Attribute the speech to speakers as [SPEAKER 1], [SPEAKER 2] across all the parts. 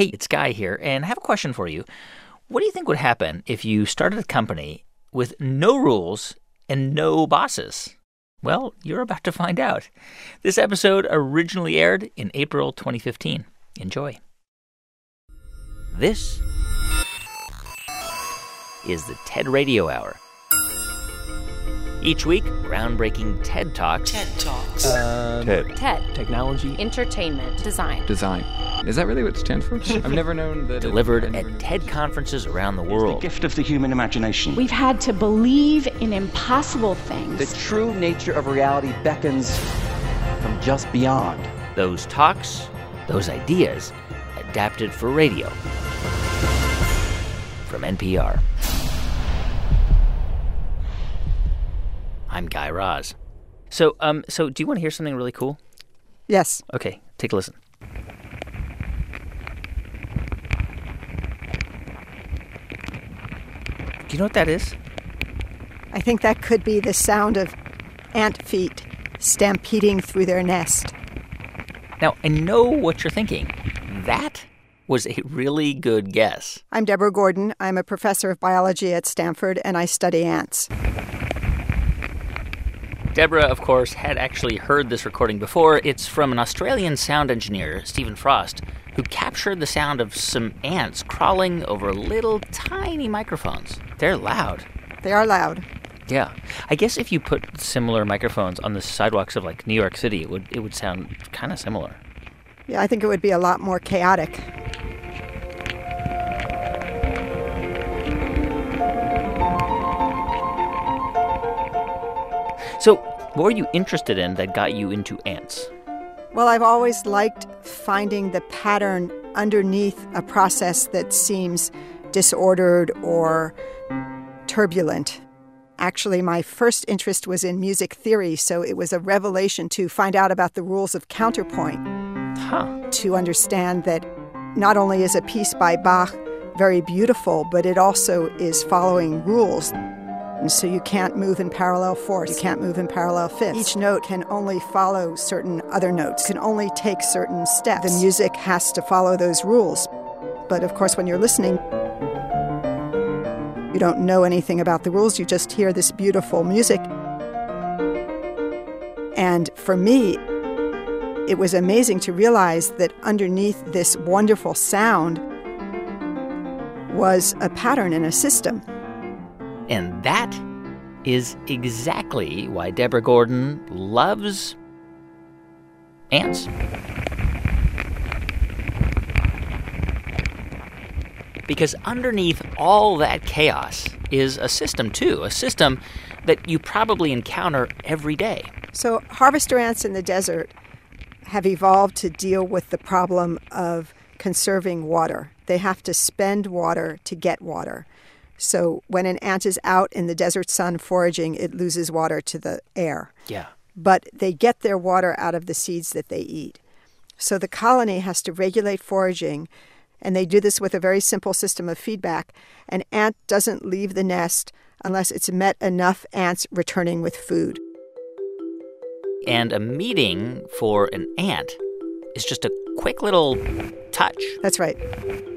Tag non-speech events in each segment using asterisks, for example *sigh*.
[SPEAKER 1] Hey, it's Guy here, and I have a question for you. What do you think would happen if you started a company with no rules and no bosses? Well, you're about to find out. This episode originally aired in April 2015. Enjoy. This is the TED Radio Hour. Each week, groundbreaking TED Talks.
[SPEAKER 2] TED Talks.
[SPEAKER 3] Um, TED.
[SPEAKER 4] TED.
[SPEAKER 3] Technology.
[SPEAKER 4] Entertainment. Design.
[SPEAKER 3] Design. Is that really what it stands for? *laughs* I've never known that.
[SPEAKER 1] Delivered
[SPEAKER 3] I've
[SPEAKER 1] at
[SPEAKER 3] known-
[SPEAKER 1] TED conferences around the world.
[SPEAKER 2] The gift of the human imagination.
[SPEAKER 5] We've had to believe in impossible things.
[SPEAKER 6] The true nature of reality beckons from just beyond.
[SPEAKER 1] Those talks, those ideas, adapted for radio. From NPR. I'm Guy Raz. So, um, so do you want to hear something really cool?
[SPEAKER 7] Yes.
[SPEAKER 1] Okay, take a listen. Do you know what that is?
[SPEAKER 7] I think that could be the sound of ant feet stampeding through their nest.
[SPEAKER 1] Now, I know what you're thinking. That was a really good guess.
[SPEAKER 7] I'm Deborah Gordon. I'm a professor of biology at Stanford and I study ants.
[SPEAKER 1] Deborah, of course, had actually heard this recording before. It's from an Australian sound engineer, Stephen Frost, who captured the sound of some ants crawling over little tiny microphones. They're loud.
[SPEAKER 7] They are loud.
[SPEAKER 1] Yeah. I guess if you put similar microphones on the sidewalks of like New York City, it would it would sound kind of similar.
[SPEAKER 7] Yeah, I think it would be a lot more chaotic.
[SPEAKER 1] What were you interested in that got you into ants?
[SPEAKER 7] Well, I've always liked finding the pattern underneath a process that seems disordered or turbulent. Actually, my first interest was in music theory, so it was a revelation to find out about the rules of counterpoint,
[SPEAKER 1] Huh.
[SPEAKER 7] to understand that not only is a piece by Bach very beautiful, but it also is following rules. And so you can't move in parallel fourths, you can't move in parallel fifths. Each note can only follow certain other notes, can only take certain steps. The music has to follow those rules. But of course, when you're listening, you don't know anything about the rules, you just hear this beautiful music. And for me, it was amazing to realize that underneath this wonderful sound was a pattern and a system.
[SPEAKER 1] And that is exactly why Deborah Gordon loves ants. Because underneath all that chaos is a system, too, a system that you probably encounter every day.
[SPEAKER 7] So, harvester ants in the desert have evolved to deal with the problem of conserving water. They have to spend water to get water. So, when an ant is out in the desert sun foraging, it loses water to the air.
[SPEAKER 1] Yeah.
[SPEAKER 7] But they get their water out of the seeds that they eat. So, the colony has to regulate foraging, and they do this with a very simple system of feedback. An ant doesn't leave the nest unless it's met enough ants returning with food.
[SPEAKER 1] And a meeting for an ant is just a quick little touch.
[SPEAKER 7] That's right,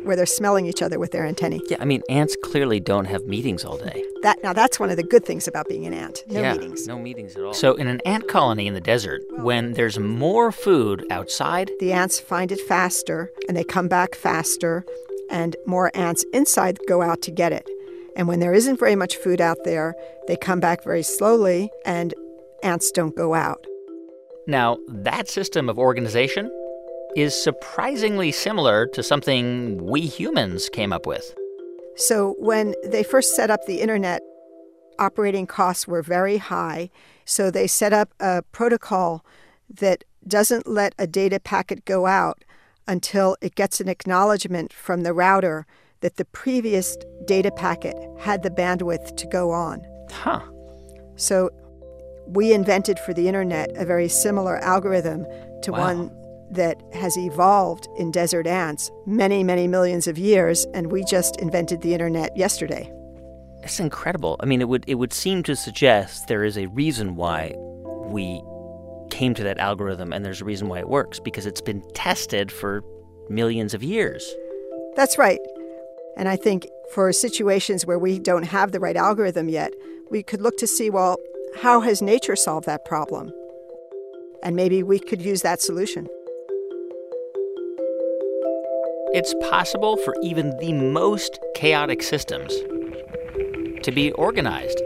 [SPEAKER 7] where they're smelling each other with their antennae.
[SPEAKER 1] Yeah, I mean, ants clearly don't have meetings all day.
[SPEAKER 7] That now that's one of the good things about being an ant. No
[SPEAKER 1] yeah,
[SPEAKER 7] meetings.
[SPEAKER 1] No meetings at all. So, in an ant colony in the desert, when there's more food outside,
[SPEAKER 7] The ants find it faster and they come back faster, and more ants inside go out to get it. And when there isn't very much food out there, they come back very slowly and ants don't go out.
[SPEAKER 1] now that system of organization is surprisingly similar to something we humans came up with.
[SPEAKER 7] So when they first set up the internet, operating costs were very high. So they set up a protocol that doesn't let a data packet go out until it gets an acknowledgement from the router that the previous data packet had the bandwidth to go on.
[SPEAKER 1] Huh.
[SPEAKER 7] So we invented for the internet a very similar algorithm to
[SPEAKER 1] Wow.
[SPEAKER 7] one that has evolved in desert ants many, many millions of years, and we just invented the internet yesterday.
[SPEAKER 1] It's incredible. I mean, it would it would seem to suggest there is a reason why we came to that algorithm and there's a reason why it works because it's been tested for millions of years.
[SPEAKER 7] That's right. And I think for situations where we don't have the right algorithm yet, we could look to see well, how has nature solved that problem? And maybe we could use that solution.
[SPEAKER 1] It's possible for even the most chaotic systems to be organized,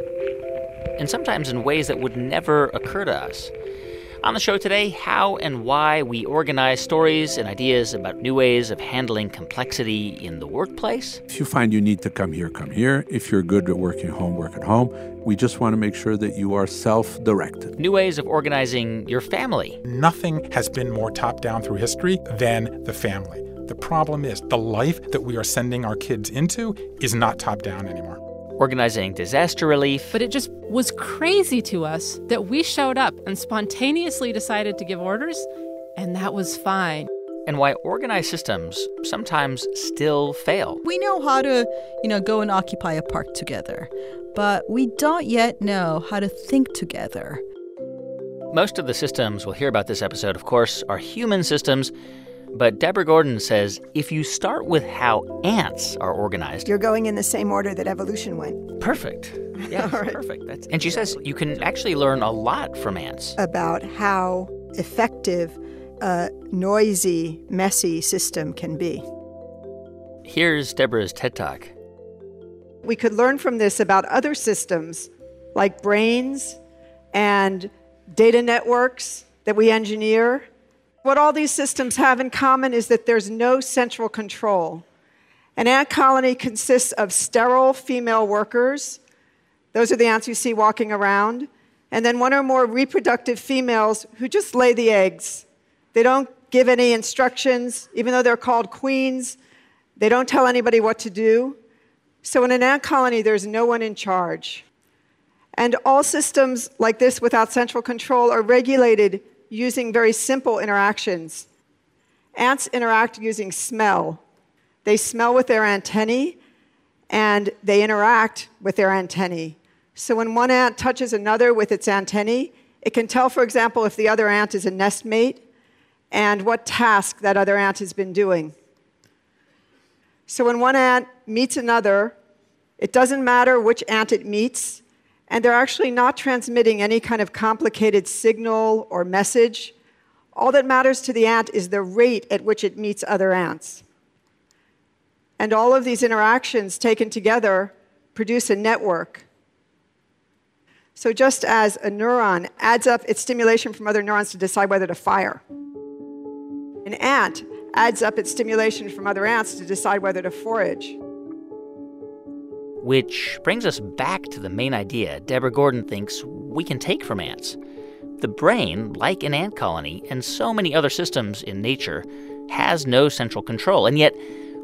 [SPEAKER 1] and sometimes in ways that would never occur to us. On the show today, how and why we organize stories and ideas about new ways of handling complexity in the workplace.
[SPEAKER 2] If you find you need to come here, come here. If you're good at working home, work at home. We just want to make sure that you are self directed.
[SPEAKER 1] New ways of organizing your family.
[SPEAKER 4] Nothing has been more top down through history than the family. The problem is the life that we are sending our kids into is not top down anymore.
[SPEAKER 1] Organizing disaster relief.
[SPEAKER 8] But it just was crazy to us that we showed up and spontaneously decided to give orders, and that was fine.
[SPEAKER 1] And why organized systems sometimes still fail.
[SPEAKER 9] We know how to, you know, go and occupy a park together, but we don't yet know how to think together.
[SPEAKER 1] Most of the systems we'll hear about this episode, of course, are human systems but Deborah Gordon says if you start with how ants are organized,
[SPEAKER 7] you're going in the same order that evolution went.
[SPEAKER 1] Perfect. *laughs* Yeah, right. perfect. That's, and she says you can actually learn a lot from ants
[SPEAKER 7] about how effective a noisy, messy system can be.
[SPEAKER 1] Here's Deborah's TED Talk.
[SPEAKER 7] We could learn from this about other systems like brains and data networks that we engineer what all these systems have in common is that there's no central control. An ant colony consists of sterile female workers. Those are the ants you see walking around. And then one or more reproductive females who just lay the eggs. They don't give any instructions, even though they're called queens. They don't tell anybody what to do. So in an ant colony, there's no one in charge. And all systems like this without central control are regulated using very simple interactions. Ants interact using smell. They smell with their antennae and they interact with their antennae. So when one ant touches another with its antennae, it can tell, for example, if the other ant is a nest mate and what task that other ant has been doing. So when one ant meets another, it doesn't matter which ant it meets, and they're actually not transmitting any kind of complicated signal or message. All that matters to the ant is the rate at which it meets other ants. And all of these interactions taken together produce a network. So, just as a neuron adds up its stimulation from other neurons to decide whether to fire, an ant adds up its stimulation from other ants to decide whether to forage.
[SPEAKER 1] Which brings us back to the main idea Deborah Gordon thinks we can take from ants. The brain, like an ant colony and so many other systems in nature, has no central control. And yet,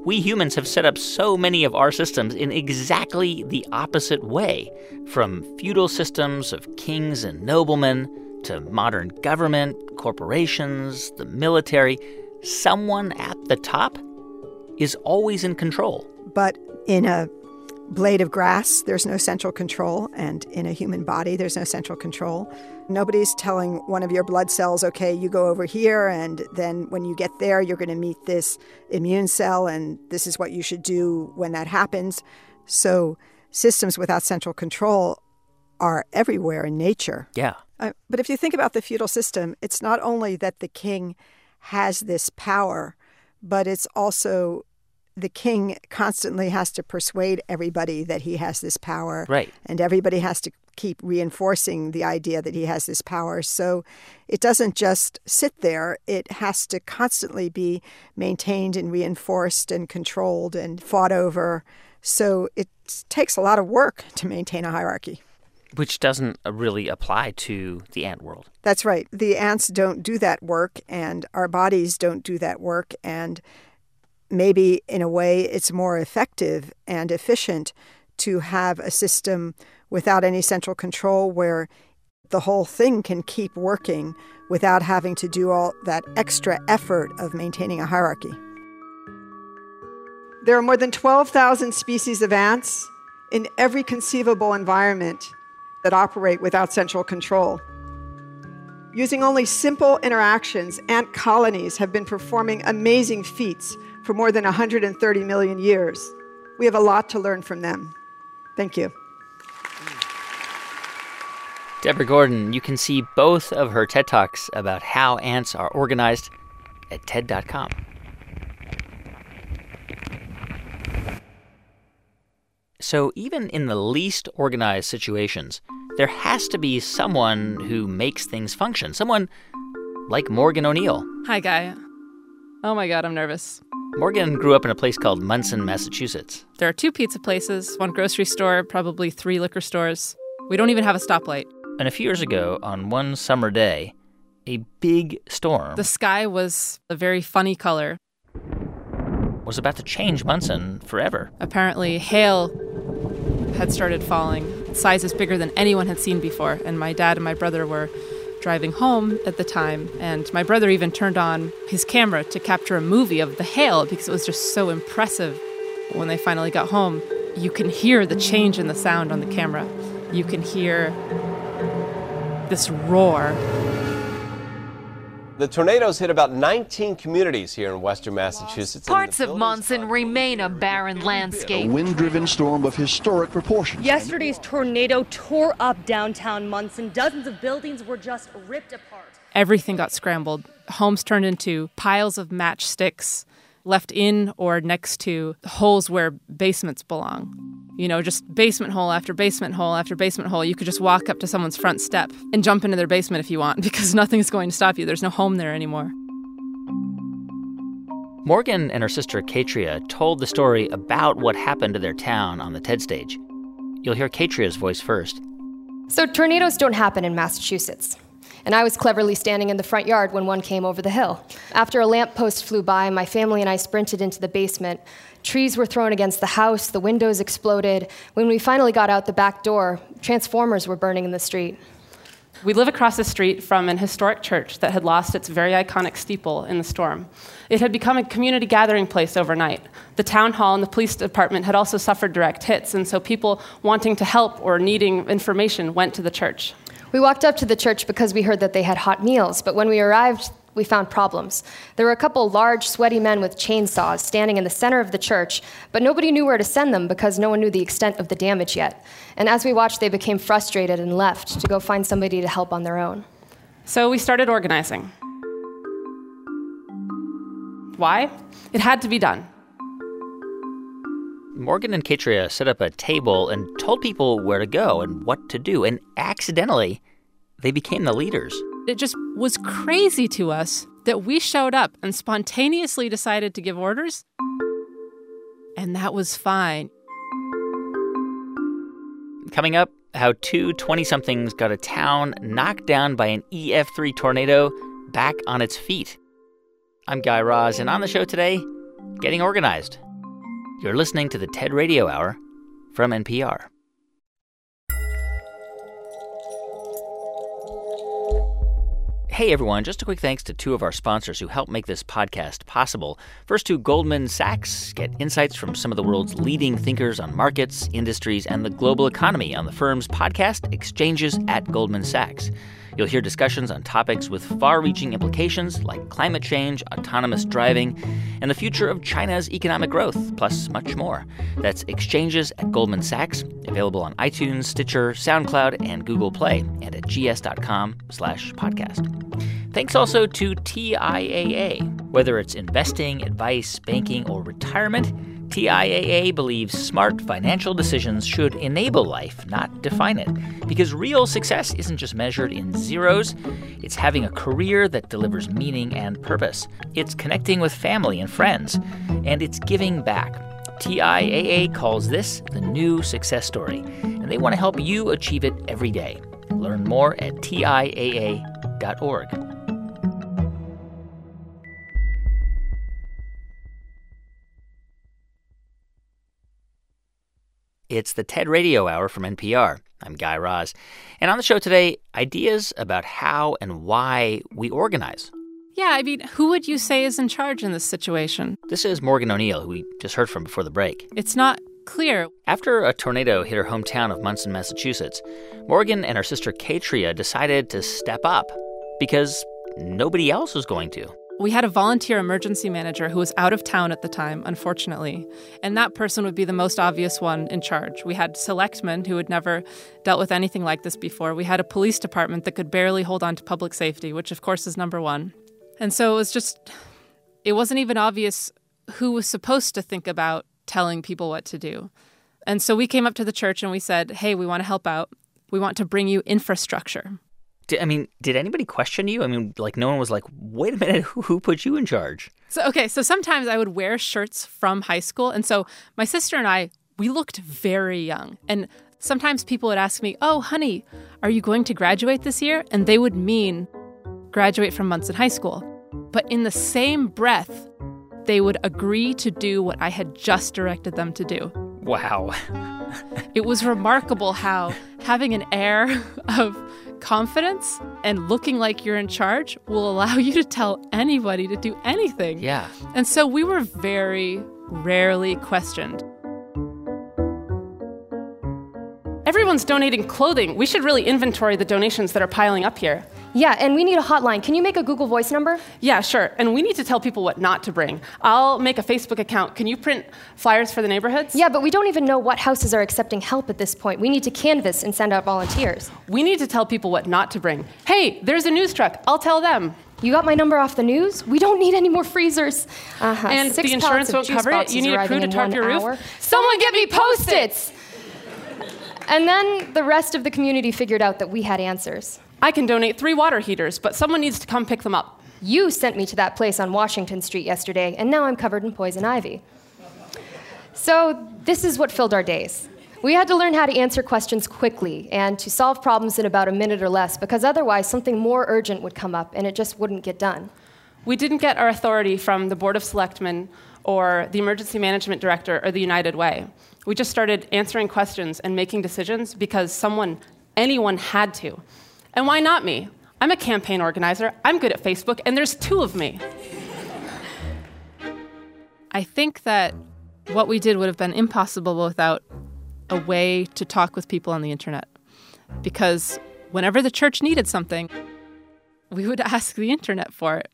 [SPEAKER 1] we humans have set up so many of our systems in exactly the opposite way from feudal systems of kings and noblemen to modern government, corporations, the military. Someone at the top is always in control.
[SPEAKER 7] But in a blade of grass, there's no central control, and in a human body, there's no central control. Nobody's telling one of your blood cells, okay, you go over here, and then when you get there, you're going to meet this immune cell, and this is what you should do when that happens. So, systems without central control are everywhere in nature.
[SPEAKER 1] Yeah.
[SPEAKER 7] Uh, but if you think about the feudal system, it's not only that the king has this power, but it's also the king constantly has to persuade everybody that he has this power.
[SPEAKER 1] Right.
[SPEAKER 7] And everybody has to keep reinforcing the idea that he has this power. So it doesn't just sit there, it has to constantly be maintained and reinforced and controlled and fought over. So it takes a lot of work to maintain a hierarchy.
[SPEAKER 1] Which doesn't uh, really apply to the ant world.
[SPEAKER 7] That's right. The ants don't do that work, and our bodies don't do that work. And maybe in a way it's more effective and efficient to have a system without any central control where the whole thing can keep working without having to do all that extra effort of maintaining a hierarchy. There are more than 12,000 species of ants in every conceivable environment that operate without central control. Using only simple interactions, ant colonies have been performing amazing feats for more than 130 million years. We have a lot to learn from them. Thank you.
[SPEAKER 1] Deborah Gordon, you can see both of her TED Talks about how ants are organized at TED.com. So, even in the least organized situations, there has to be someone who makes things function. Someone like Morgan O'Neill.
[SPEAKER 8] Hi, Guy. Oh my God, I'm nervous.
[SPEAKER 1] Morgan grew up in a place called Monson, Massachusetts.
[SPEAKER 8] There are two pizza places, one grocery store, probably three liquor stores. We don't even have a stoplight.
[SPEAKER 1] And a few years ago, on one summer day, a big storm
[SPEAKER 8] The sky was a very funny color.
[SPEAKER 1] was about to change Monson forever.
[SPEAKER 8] Apparently, hail had started falling, sizes bigger than anyone had seen before. And my dad and my brother were driving home at the time. And my brother even turned on his camera to capture a movie of the hail because it was just so impressive. When they finally got home, you can hear the change in the sound on the camera. You can hear this roar.
[SPEAKER 10] The tornadoes hit about 19 communities here in western Massachusetts. the
[SPEAKER 11] Parts of Monson remain a barren landscape.
[SPEAKER 12] A wind driven storm of historic proportions.
[SPEAKER 13] Yesterday's tornado tore up downtown Monson. Dozens of buildings were just ripped apart.
[SPEAKER 8] Everything got scrambled. Homes turned into piles of matchsticks left in or next to holes where basements belong. You know, just basement hole after basement hole after basement hole. You could just walk up to someone's front step and jump into their basement if you want *laughs* because nothing's going to stop you. There's no home there anymore.
[SPEAKER 1] Morgan and her sister Caitria told the story about what happened to their town on the TED stage. You'll hear Caitria's voice first.
[SPEAKER 14] So, tornadoes don't happen in Massachusetts. And I was cleverly standing in the front yard when one came over the hill. After a lamppost flew by, my family and I sprinted into the basement. Trees were thrown against the house, the windows exploded. When we finally got out the back door, transformers were burning in the street.
[SPEAKER 8] We live across the street from an historic church that had lost its very iconic steeple in the storm. It had become a community gathering place overnight. The town hall and the police department had also suffered direct hits, and so people wanting to help or needing information went to the church.
[SPEAKER 14] We walked up to the church because we heard that they had hot meals, but when we arrived, we found problems. There were a couple large, sweaty men with chainsaws standing in the center of the church, but nobody knew where to send them because no one knew the extent of the damage yet. And as we watched, they became frustrated and left to go find somebody to help on their own.
[SPEAKER 8] So we started organizing. Why? It had to be done.
[SPEAKER 1] Morgan and Caitria set up a table and told people where to go and what to do, and accidentally, they became the leaders.
[SPEAKER 8] It just was crazy to us that we showed up and spontaneously decided to give orders, and that was fine.
[SPEAKER 1] Coming up, how two 20 somethings got a town knocked down by an EF3 tornado back on its feet. I'm Guy Raz, and on the show today, getting organized. You're listening to the TED Radio Hour from NPR. Hey everyone, just a quick thanks to two of our sponsors who help make this podcast possible. First to Goldman Sachs, get insights from some of the world's leading thinkers on markets, industries, and the global economy on the firm's podcast, Exchanges at Goldman Sachs. You'll hear discussions on topics with far reaching implications like climate change, autonomous driving, and the future of China's economic growth, plus much more. That's Exchanges at Goldman Sachs, available on iTunes, Stitcher, SoundCloud, and Google Play, and at gs.com slash podcast. Thanks also to TIAA. Whether it's investing, advice, banking, or retirement, TIAA believes smart financial decisions should enable life, not define it. Because real success isn't just measured in zeros, it's having a career that delivers meaning and purpose. It's connecting with family and friends, and it's giving back. TIAA calls this the new success story, and they want to help you achieve it every day. Learn more at TIAA.org. It's the TED Radio Hour from NPR. I'm Guy Raz. And on the show today, ideas about how and why we organize.
[SPEAKER 8] Yeah, I mean, who would you say is in charge in this situation?
[SPEAKER 1] This is Morgan O'Neill, who we just heard from before the break.
[SPEAKER 8] It's not clear.
[SPEAKER 1] After a tornado hit her hometown of Monson, Massachusetts, Morgan and her sister Caitria decided to step up because nobody else was going to.
[SPEAKER 8] We had a volunteer emergency manager who was out of town at the time, unfortunately, and that person would be the most obvious one in charge. We had selectmen who had never dealt with anything like this before. We had a police department that could barely hold on to public safety, which of course is number one. And so it was just, it wasn't even obvious who was supposed to think about telling people what to do. And so we came up to the church and we said, hey, we want to help out. We want to bring you infrastructure.
[SPEAKER 1] Did, I mean, did anybody question you? I mean, like, no one was like, wait a minute, *laughs* who, who put you in charge?
[SPEAKER 8] So, okay, so sometimes I would wear shirts from high school. And so my sister and I, we looked very young. And sometimes people would ask me, oh, honey, are you going to graduate this year? And they would mean graduate from Monson High School. But in the same breath, they would agree to do what I had just directed them to do.
[SPEAKER 1] Wow. *laughs*
[SPEAKER 8] it was remarkable how having an air *laughs* of confidence and looking like you're in charge will allow *laughs* you to tell anybody to do anything.
[SPEAKER 1] Yeah.
[SPEAKER 8] And so we were very rarely questioned. Everyone's donating clothing. We should really inventory the donations that are piling up here.
[SPEAKER 14] Yeah, and we need a hotline. Can you make a Google Voice number?
[SPEAKER 8] Yeah, sure. And we need to tell people what not to bring. I'll make a Facebook account. Can you print flyers for the neighborhoods?
[SPEAKER 14] Yeah, but we don't even know what houses are accepting help at this point. We need to canvass and send out volunteers.
[SPEAKER 8] We need to tell people what not to bring. Hey, there's a news truck. I'll tell them.
[SPEAKER 14] You got my number off the news? We don't need any more freezers.
[SPEAKER 8] Uh-huh. And Six the insurance won't cover it. You need a crew to tarp your
[SPEAKER 14] hour.
[SPEAKER 8] roof.
[SPEAKER 14] Someone get me post-its! And then the rest of the community figured out that we had answers.
[SPEAKER 8] I can donate three water heaters, but someone needs to come pick them up.
[SPEAKER 14] You sent me to that place on Washington Street yesterday, and now I'm covered in poison ivy. So, this is what filled our days. We had to learn how to answer questions quickly and to solve problems in about a minute or less, because otherwise, something more urgent would come up and it just wouldn't get done.
[SPEAKER 8] We didn't get our authority from the Board of Selectmen or the Emergency Management Director or the United Way. We just started answering questions and making decisions because someone, anyone had to. And why not me? I'm a campaign organizer, I'm good at Facebook, and there's two of me. I think that what we did would have been impossible without a way to talk with people on the internet. Because whenever the church needed something, we would *laughs* ask the internet for it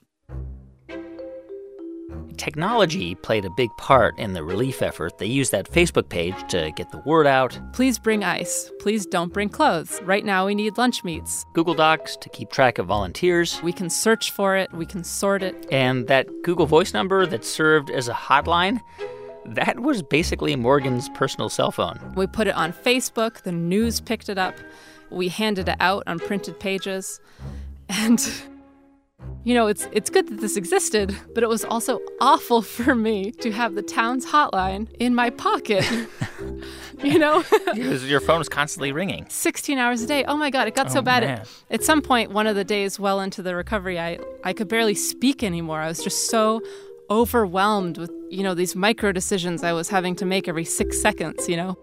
[SPEAKER 1] technology played a big part in the relief effort. They used that Facebook page to get the word out.
[SPEAKER 8] Please bring ice. Please don't bring clothes. Right now, we need lunch meats.
[SPEAKER 1] Google Docs to keep track of volunteers.
[SPEAKER 8] We can search for it, we can sort it.
[SPEAKER 1] And that Google Voice number that served as a hotline. That was basically Morgan's personal cell phone.
[SPEAKER 8] We put it on Facebook, the news picked it up, we handed it out on printed pages. And *laughs* you know, it's it's good that this existed, but it was also awful *laughs* for me to have the town's hotline in my pocket. *laughs* you know, *laughs*
[SPEAKER 1] your phone was constantly ringing.
[SPEAKER 8] 16 hours a day. Oh my god, it got
[SPEAKER 1] oh,
[SPEAKER 8] so bad.
[SPEAKER 1] Man.
[SPEAKER 8] At some point one of the days well into the recovery, I I could barely speak anymore. I was just so overwhelmed with, you know, these micro decisions I was having to make every 6 seconds, you know.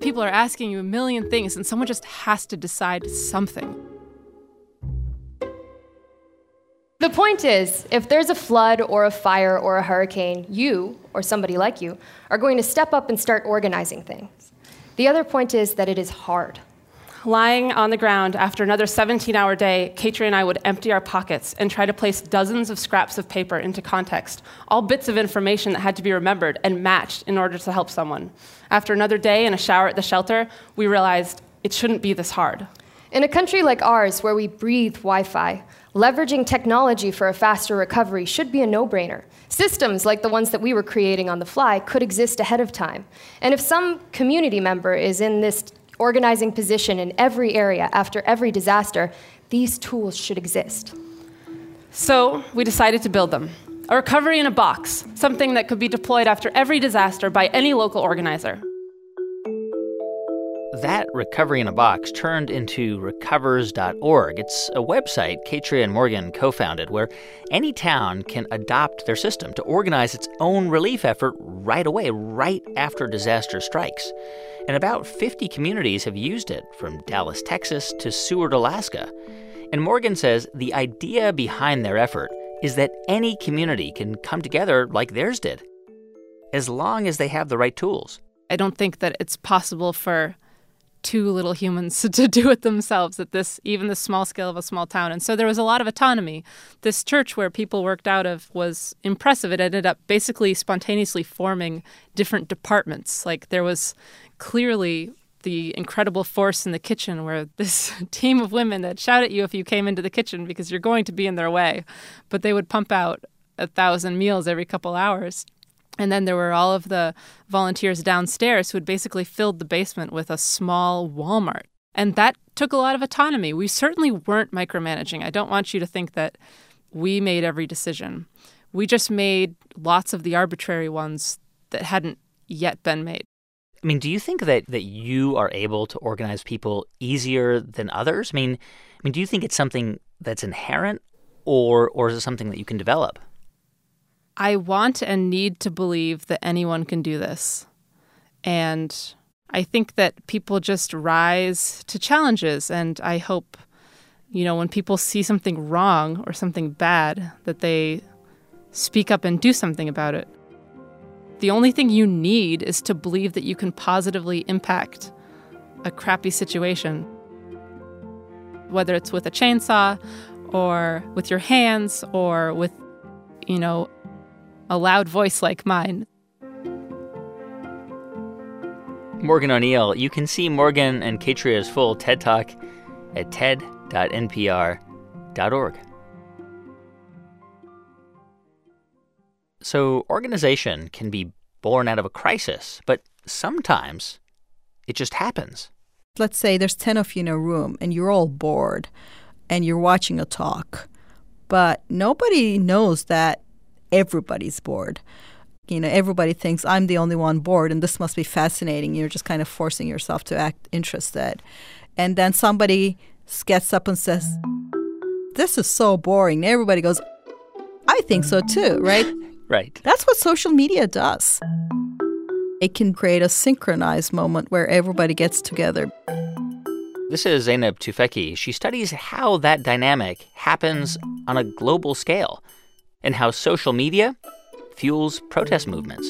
[SPEAKER 8] People are asking you a million things and someone just has to decide something.
[SPEAKER 14] The point is, if there's a flood or a fire or a hurricane, you, or somebody like you, are going to step up and start organizing things. The other point is that it is hard.
[SPEAKER 8] Lying on the ground after another 17 hour day, Caitria and I would empty our pockets and try to place dozens of scraps of paper into context, all bits of information that had to be remembered and matched in order to help someone. After another day and a shower at the shelter, we realized it shouldn't be this hard.
[SPEAKER 14] In a country like ours, where we breathe Wi Fi, Leveraging technology for a faster recovery should be a no brainer. Systems like the ones that we were creating on the fly could exist ahead of time. And if some community member is in this organizing position in every area after every disaster, these tools should exist.
[SPEAKER 8] So we decided to build them. A recovery in a box, something that could be deployed after every disaster by any local organizer
[SPEAKER 1] that recovery in a box turned into recovers.org. It's a website Caitria and Morgan co founded where any town can adopt their system to organize its own relief effort right away, right after disaster strikes. And about 50 communities have used it, from Dallas, Texas to Seward, Alaska. And Morgan says the idea behind their effort is that any community can come together like theirs did, as long as they have the right tools.
[SPEAKER 8] I don't think that it's possible for two little humans *laughs* to do it themselves at this even the small scale of a small town. And so there was a lot of autonomy. This church where people worked out of was impressive. It ended up basically spontaneously forming different departments. Like there was clearly the incredible force in the kitchen where *laughs* this team of women that shout at you if you came into the kitchen because you're going to be in their way. But they would pump out a thousand meals every couple hours and then there were all of the volunteers downstairs who had basically filled the basement with a small Walmart. And that took a lot of autonomy. We certainly weren't micromanaging. I don't want you to think that we made every decision. We just made lots of the arbitrary ones that hadn't yet been made.
[SPEAKER 1] I mean, do you think that, that you are able to organize people easier than others? I mean, I mean, do you think it's something that's inherent or or is it something that you can develop?
[SPEAKER 8] I want and need to believe that anyone can do this. And I think that people just rise to challenges. And I hope, you know, when people see something wrong or something bad, that they speak up and do something about it. The only thing you need is to believe that you can positively impact a crappy situation. Whether it's with a chainsaw or with your hands or with, you know, a loud voice like mine.
[SPEAKER 1] Morgan O'Neill. You can see Morgan and Caitria's full TED Talk at ted.npr.org. So, organization can be born out of a crisis, but sometimes it just happens.
[SPEAKER 9] Let's say there's 10 of you in a room and you're all bored and you're watching a talk, but nobody knows that everybody's bored. You know, everybody thinks I'm the only one bored and this must be fascinating. You're just kind of forcing yourself to act interested. And then somebody gets up and says, This is so boring. And everybody goes, I think so too, right? *laughs*
[SPEAKER 1] Right.
[SPEAKER 9] That's what social media does. It can create a synchronized moment where everybody gets together.
[SPEAKER 1] This is Zeynep Tufekci. She studies how that dynamic happens on a global scale and how social media fuels protest movements.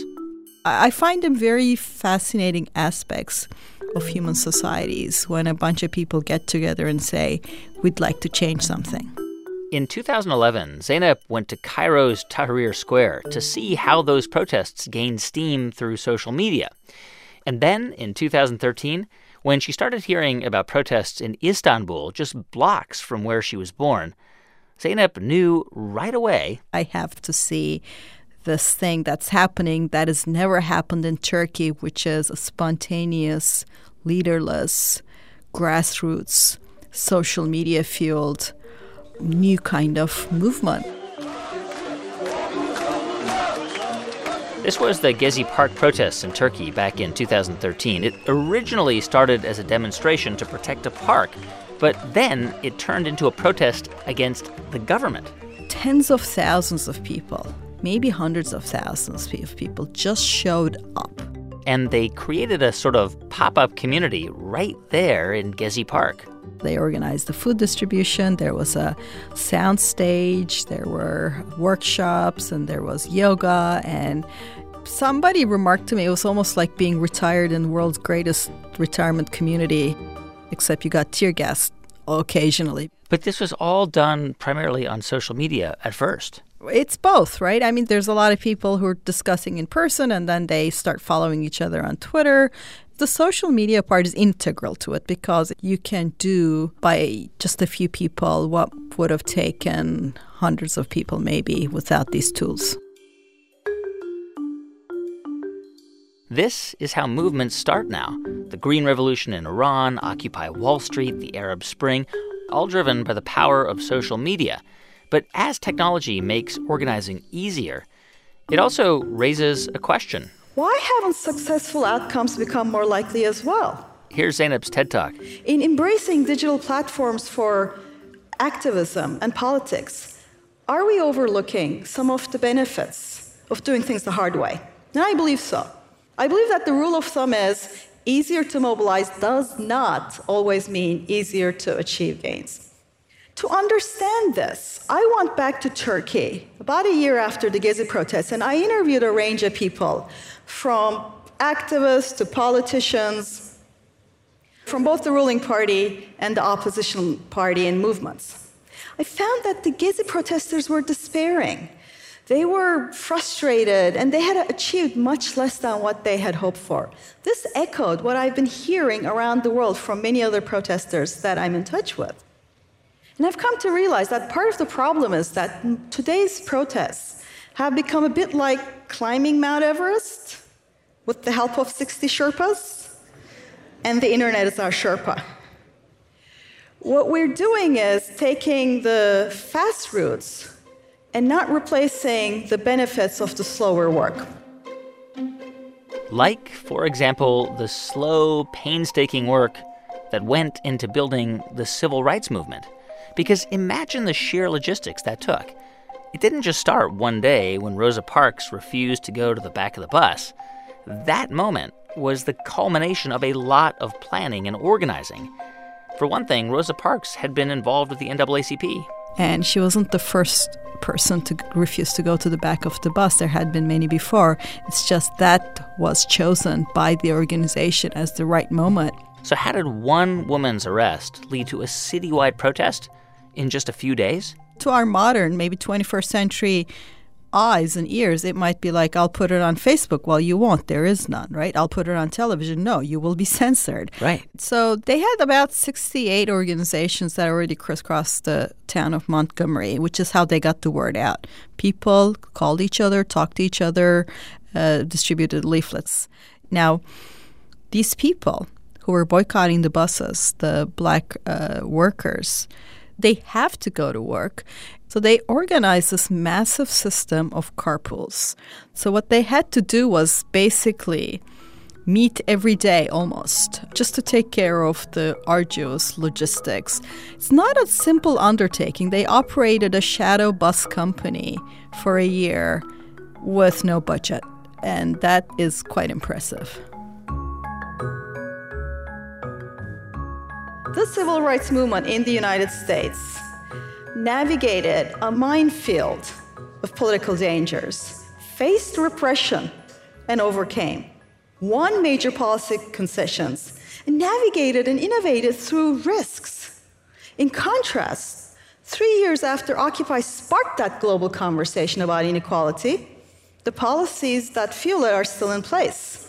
[SPEAKER 9] I find them very fascinating aspects of human societies when a bunch of people get together and say, we'd like to change something.
[SPEAKER 1] In 2011, Zeynep went to Cairo's Tahrir Square to see how those protests gained steam through social media. And then in 2013, when she started hearing about protests in Istanbul, just blocks from where she was born, Zeynep knew right away.
[SPEAKER 9] I have to see this thing that's happening that has never happened in Turkey, which is a spontaneous, leaderless, grassroots, social media fueled, new kind of movement.
[SPEAKER 1] This was the Gezi Park protests in Turkey back in 2013. It originally started as a demonstration to protect a park but then it turned into a protest against the government.
[SPEAKER 9] Tens of thousands of people, maybe hundreds of thousands of people, just showed up.
[SPEAKER 1] And they created a sort of pop up community right there in Gezi Park.
[SPEAKER 9] They organized the food distribution. There was a sound stage, there were workshops, and there was yoga. And somebody remarked to me it was almost like being retired in the world's greatest retirement community except you got tear gas occasionally.
[SPEAKER 1] But this was all done primarily on social media at first.
[SPEAKER 9] It's both, right? I mean, there's a lot of people who are discussing in person and then they start following each other on Twitter. The social media part is integral to it because you can do by just a few people what would have taken hundreds of people maybe without these tools.
[SPEAKER 1] This is how movements start now. The Green Revolution in Iran, Occupy Wall Street, the Arab Spring, all driven by the power of social media. But as technology makes organizing easier, it also raises a question.
[SPEAKER 15] Why haven't successful outcomes become more likely as well?
[SPEAKER 1] Here's Zeynep's TED Talk.
[SPEAKER 15] In embracing digital platforms for activism and politics, are we overlooking some of the benefits of doing things the hard way? And I believe so. I believe that the rule of thumb is easier to mobilize does not always mean easier to achieve gains. To understand this, I went back to Turkey about a year after the Gezi protests, and I interviewed a range of people from activists to politicians. from both the ruling party and the opposition party and movements. I found that the Gezi protesters were despairing. They were frustrated and they had achieved much less than what they had hoped for. This echoed what I've been hearing around the world from many other protesters that I'm in touch with. And I've come to realize that part of the problem is that today's protests have become a bit like climbing Mount Everest with the help of 60 Sherpas, and the internet is our Sherpa. What we're doing is taking the fast routes and not replacing the benefits of the slower work.
[SPEAKER 1] Like, for example, the slow, painstaking work that went into building the civil rights movement. Because imagine the sheer logistics that took. It didn't just start one day when Rosa Parks refused to go to the back of the bus. That moment was the culmination of a lot of planning and organizing. For one thing, Rosa Parks had been involved with the NAACP.
[SPEAKER 9] And she wasn't the first person to refuse to go to the back of the bus. There had been many before. It's just that was chosen by the organization as the right moment.
[SPEAKER 1] So, how did one woman's arrest lead to a citywide protest in just a few days?
[SPEAKER 9] To our modern, maybe 21st century eyes and ears, it might be like, I'll put it on Facebook. Well, you won't. There is none, right? I'll put it on television. No, you will be *laughs* censored.
[SPEAKER 1] Right.
[SPEAKER 9] So they had about 68 organizations that already crisscrossed the town of Montgomery, which is how they got the word out. People called each other, talked to each other, uh, distributed leaflets. Now, these people who were boycotting the buses, the black uh, workers, they have to go to work. So they organized this massive system of carpools. So what they had to do was basically meet every day almost just to take care of the arduous logistics. It's not a simple undertaking. They operated a shadow bus company for a year with no budget, and that is quite impressive.
[SPEAKER 15] The civil rights movement in the United States navigated a minefield of political dangers, faced repression, and overcame. Won major policy concessions, and navigated and innovated through risks. In contrast, three years after Occupy sparked that global conversation about inequality, the policies that fuel it are still in place.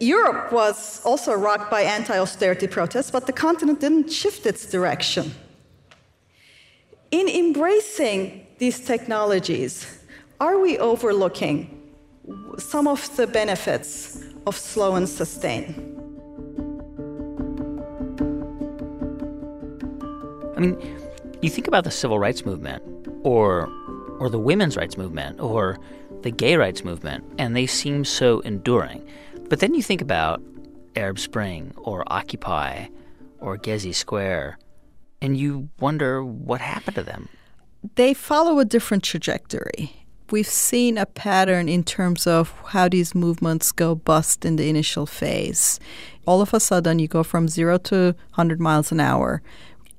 [SPEAKER 15] Europe was also rocked by anti austerity protests, but the continent didn't shift its direction. In embracing these technologies, are we overlooking some of the benefits of slow and sustain?
[SPEAKER 1] I mean, you think about the civil rights movement or or the women's rights movement or the gay rights movement and they seem so enduring. But then you think about Arab Spring or Occupy or Gezi Square and you wonder what happened to them.
[SPEAKER 9] They follow a different trajectory. We've seen a pattern in terms of how these movements go bust in the initial phase. All of a sudden, you go from zero to 100 miles an hour.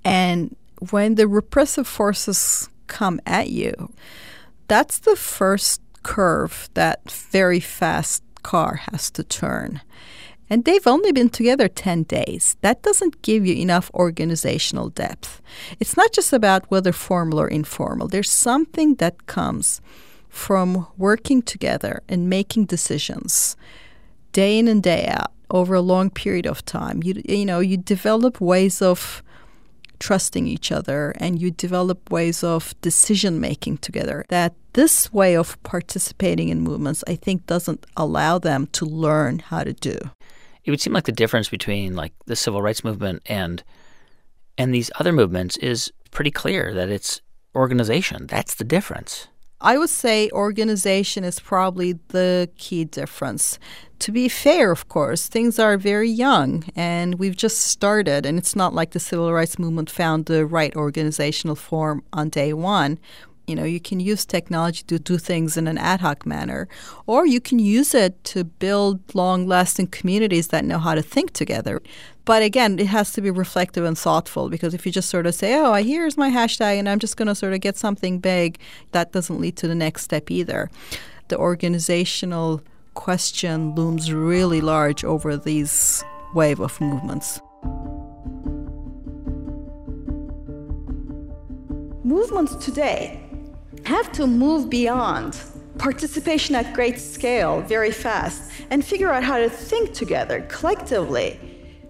[SPEAKER 9] And when the repressive forces come at you, that's the first curve that very fast car has to turn. And they've only been together 10 days. That doesn't give you enough organizational depth. It's not just about whether formal or informal, there's something that comes from working together and making decisions day in and day out over a long period of time. You, you know, you develop ways of trusting each other and you develop ways of decision making together that this way of participating in movements i think doesn't allow them to learn how to do
[SPEAKER 1] it would seem like the difference between like the civil rights movement and and these other movements is pretty clear that it's organization. That's the difference.
[SPEAKER 9] I would say organization is probably the key difference. To be fair, of course, things are very young and we've just started, and it's not like the civil rights movement found the right organizational form on day one you know you can use technology to do things in an ad hoc manner or you can use it to build long lasting communities that know how to think together. But again it has to be reflective and thoughtful because if you just sort of say oh here's my hashtag and i'm just going to sort of get something big that doesn't lead to the next step either. The organizational question looms really large over these wave of movements.
[SPEAKER 15] Movements today have to move beyond participation at great scale very fast and figure out how to think together collectively,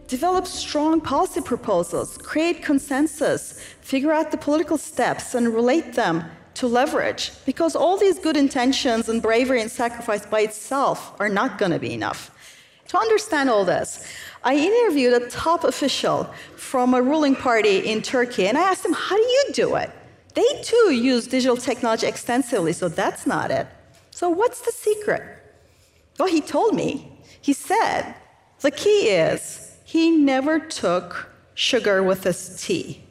[SPEAKER 15] develop strong policy proposals, create consensus, figure out the political steps, and relate them to leverage. Because all these good intentions and bravery and sacrifice by itself are not going to be enough. To understand all this, I interviewed a top official from a ruling party in Turkey, and I asked him, How do you do it? They too use digital technology extensively, so that's not it. So, what's the secret? Well, he told me. He said, The key is he never took sugar with his tea.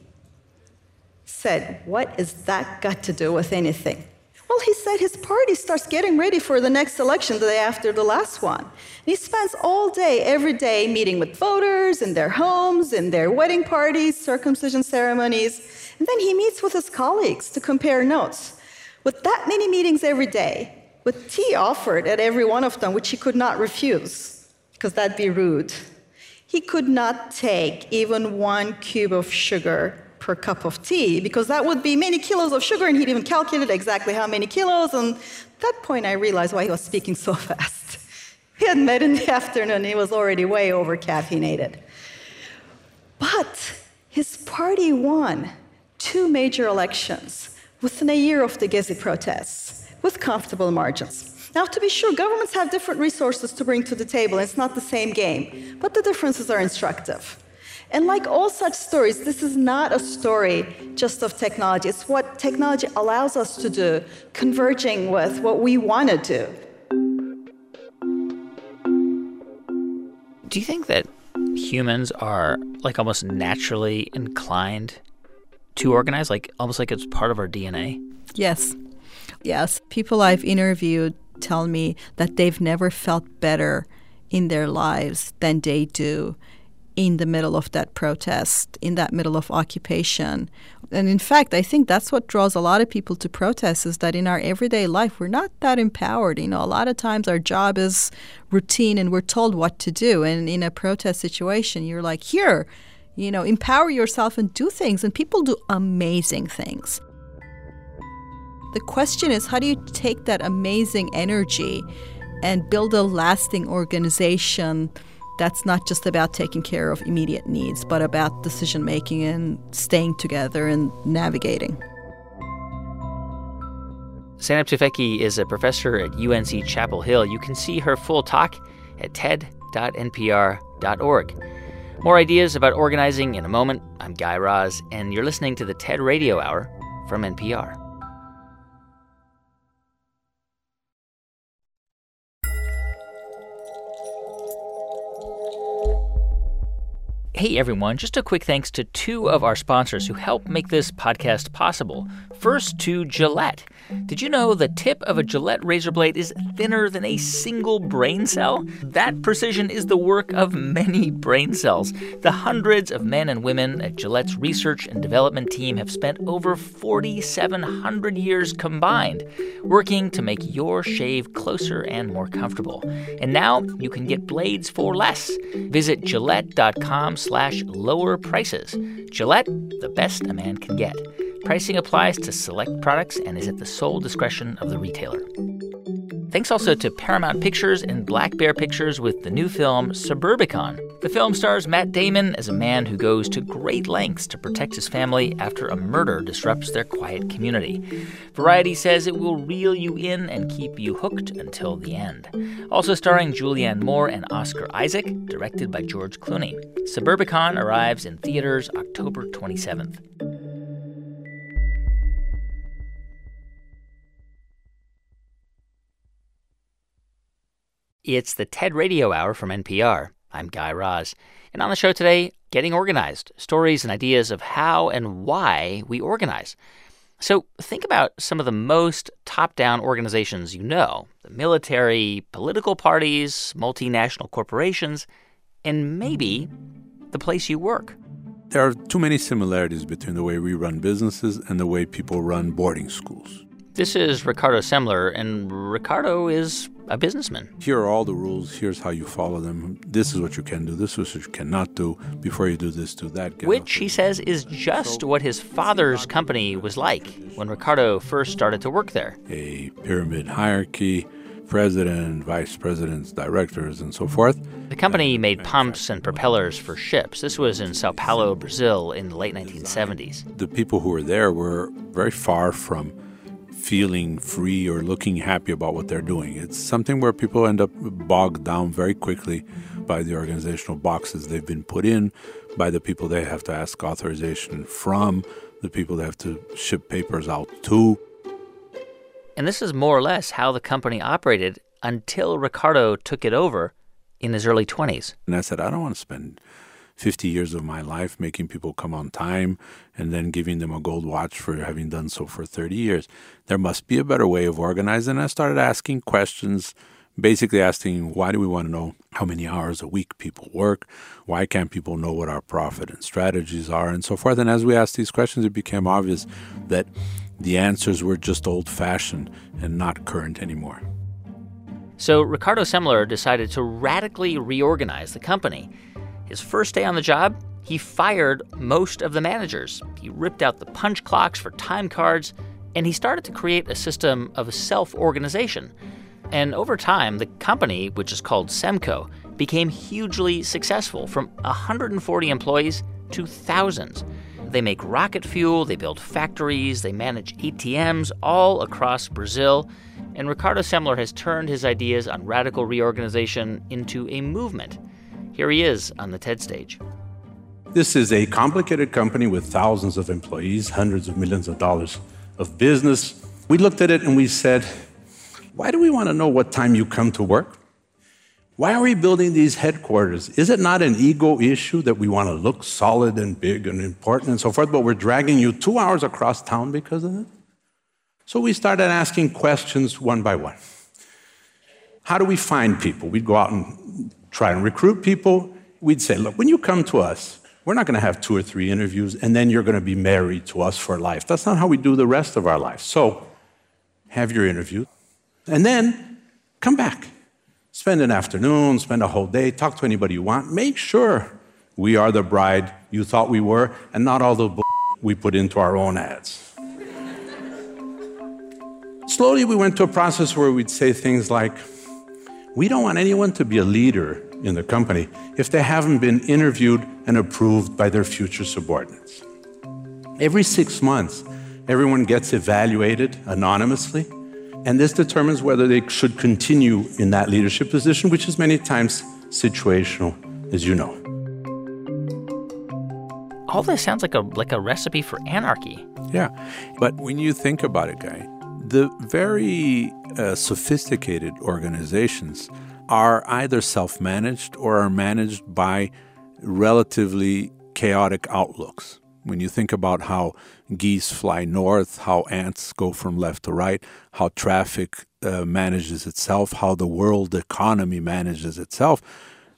[SPEAKER 15] Said, What is that got to do with anything? Well, he said his party starts getting ready for the next election the day after the last one. And he spends all day, every day, meeting with voters in their homes, in their wedding parties, circumcision ceremonies. And then he meets with his colleagues to compare notes. With that many meetings every day, with tea offered at every one of them, which he could not refuse, because that'd be rude, he could not take even one cube of sugar per cup of tea because that would be many kilos of sugar, and he'd even calculated exactly how many kilos. And at that point, I realized why he was speaking so *laughs* fast. He had met in the afternoon, he was already way over caffeinated. But his party won two major elections within a year of the Gezi protests with comfortable margins. Now, to be sure, governments have different resources to bring to the table. It's not the same game, but the differences are instructive. And like all such stories, this is not a story just of technology. It's what technology allows us to do, converging with what we want to do.
[SPEAKER 1] Do you think that humans are like almost naturally inclined to organize, like almost like it's part of our DNA?
[SPEAKER 9] Yes. Yes. People I've interviewed tell me that they've never felt better in their lives than they do in the middle of that protest, in that middle of occupation. And in fact, I think that's what draws a lot of people to protests is that in our everyday life, we're not that empowered. You know, a lot of times our job is routine and we're told what to do. And in a protest situation, you're like, here, you know, empower yourself and do things. And people do amazing things. The question is, how do you take that amazing energy and build a lasting organization? that's not just about taking care of immediate needs, but about decision making and staying together and navigating.
[SPEAKER 1] Zeynep Tufekci is a professor at UNC Chapel Hill. You can see her full talk at ted.npr.org. More ideas about organizing in a moment. I'm Guy Raz, and you're listening to the TED Radio Hour from NPR. Hey everyone, just a quick thanks to two of our sponsors who help make this podcast possible. First, to Gillette. Did you know the tip of a Gillette razor blade is thinner than a single brain cell? That precision is the work of many brain cells. The hundreds of men and women at Gillette's research and development team have spent over 4,700 years combined working to make your shave closer and more comfortable. And now you can get blades for less. Visit gillette.com lower prices. Gillette, the best a man can get. Pricing applies to select products and is at the sole discretion of the retailer. Thanks also to Paramount Pictures and Black Bear Pictures with the new film Suburbicon. The film stars Matt Damon as a man who goes to great lengths to protect his family after a murder disrupts their quiet community. Variety says it will reel you in and keep you hooked until the end. Also starring Julianne Moore and Oscar Isaac, directed by George Clooney. Suburbicon arrives in theaters October 27th. It's the TED Radio Hour from NPR. I'm Guy Raz. And on the show today, getting organized stories and ideas of how and why we organize. So think about some of the most top down organizations you know the military, political parties, multinational corporations, and maybe the place you work.
[SPEAKER 2] There are too many similarities between the way we run businesses and the way people run boarding schools.
[SPEAKER 1] This is Ricardo Semler, and Ricardo is a businessman.
[SPEAKER 2] Here are all the rules. Here's how you follow them. This is what you can do. This is what you cannot do. Before you do this, do that.
[SPEAKER 1] Which he says is just what his father's company was like when Ricardo first started to work there.
[SPEAKER 2] A pyramid hierarchy, president, vice presidents, directors, and so forth.
[SPEAKER 1] The company made pumps and propellers for ships. This was in Sao Paulo, Brazil, in the late 1970s.
[SPEAKER 2] The people who were there were very far from feeling free or looking happy about what they're doing. It's something where people end up bogged down very quickly by the organizational boxes they've been put in, by the people they have to ask authorization from, the people they have to ship papers out to.
[SPEAKER 1] And this is more or less how the company operated until Ricardo took it over in his early 20s.
[SPEAKER 2] And I said, I don't want to spend 50 years of my life making people come on time and then giving them a gold watch for having done so for 30 years. There must be a better way of organizing. I started asking questions, basically asking, why do we want to know how many hours a week people work? Why can't people know what our profit and strategies are, and so forth? And as we asked these questions, it became obvious that the answers were just old fashioned and not current anymore.
[SPEAKER 1] So Ricardo Semler decided to radically reorganize the company. His first day on the job, he fired most of the managers. He ripped out the punch clocks for time cards, and he started to create a system of self organization. And over time, the company, which is called Semco, became hugely successful from 140 employees to thousands. They make rocket fuel, they build factories, they manage ATMs all across Brazil. And Ricardo Semler has turned his ideas on radical reorganization into a movement. Here he is on the TED stage.
[SPEAKER 16] This is a complicated company with thousands of employees, hundreds of millions of dollars of business. We looked at it and we said, why do we want to know what time you come to work? Why are we building these headquarters? Is it not an ego issue that we want to look solid and big and important and so forth, but we're dragging you two hours across town because of it? So we started asking questions one by one. How do we find people? We'd go out and try and recruit people. We'd say, look, when you come to us, we're not going to have two or three interviews and then you're going to be married to us for life. That's not how we do the rest of our life. So have your interview and then come back. Spend an afternoon, spend a whole day, talk to anybody you want. Make sure we are the bride you thought we were and not all the bull we put into our own ads. Slowly, we went to a process where we'd say things like, We don't want anyone to be a leader in the company if they haven't been interviewed and approved by their future subordinates. Every six months, everyone gets evaluated anonymously, and this determines whether they should continue in that leadership position, which is many times situational, as you know.
[SPEAKER 1] All this sounds like a like a recipe for anarchy.
[SPEAKER 2] Yeah, but when you think about it, guy, the very uh, sophisticated organizations are either self managed or are managed by relatively chaotic outlooks. When you think about how geese fly north, how ants go from left to right, how traffic uh, manages itself, how the world economy manages itself,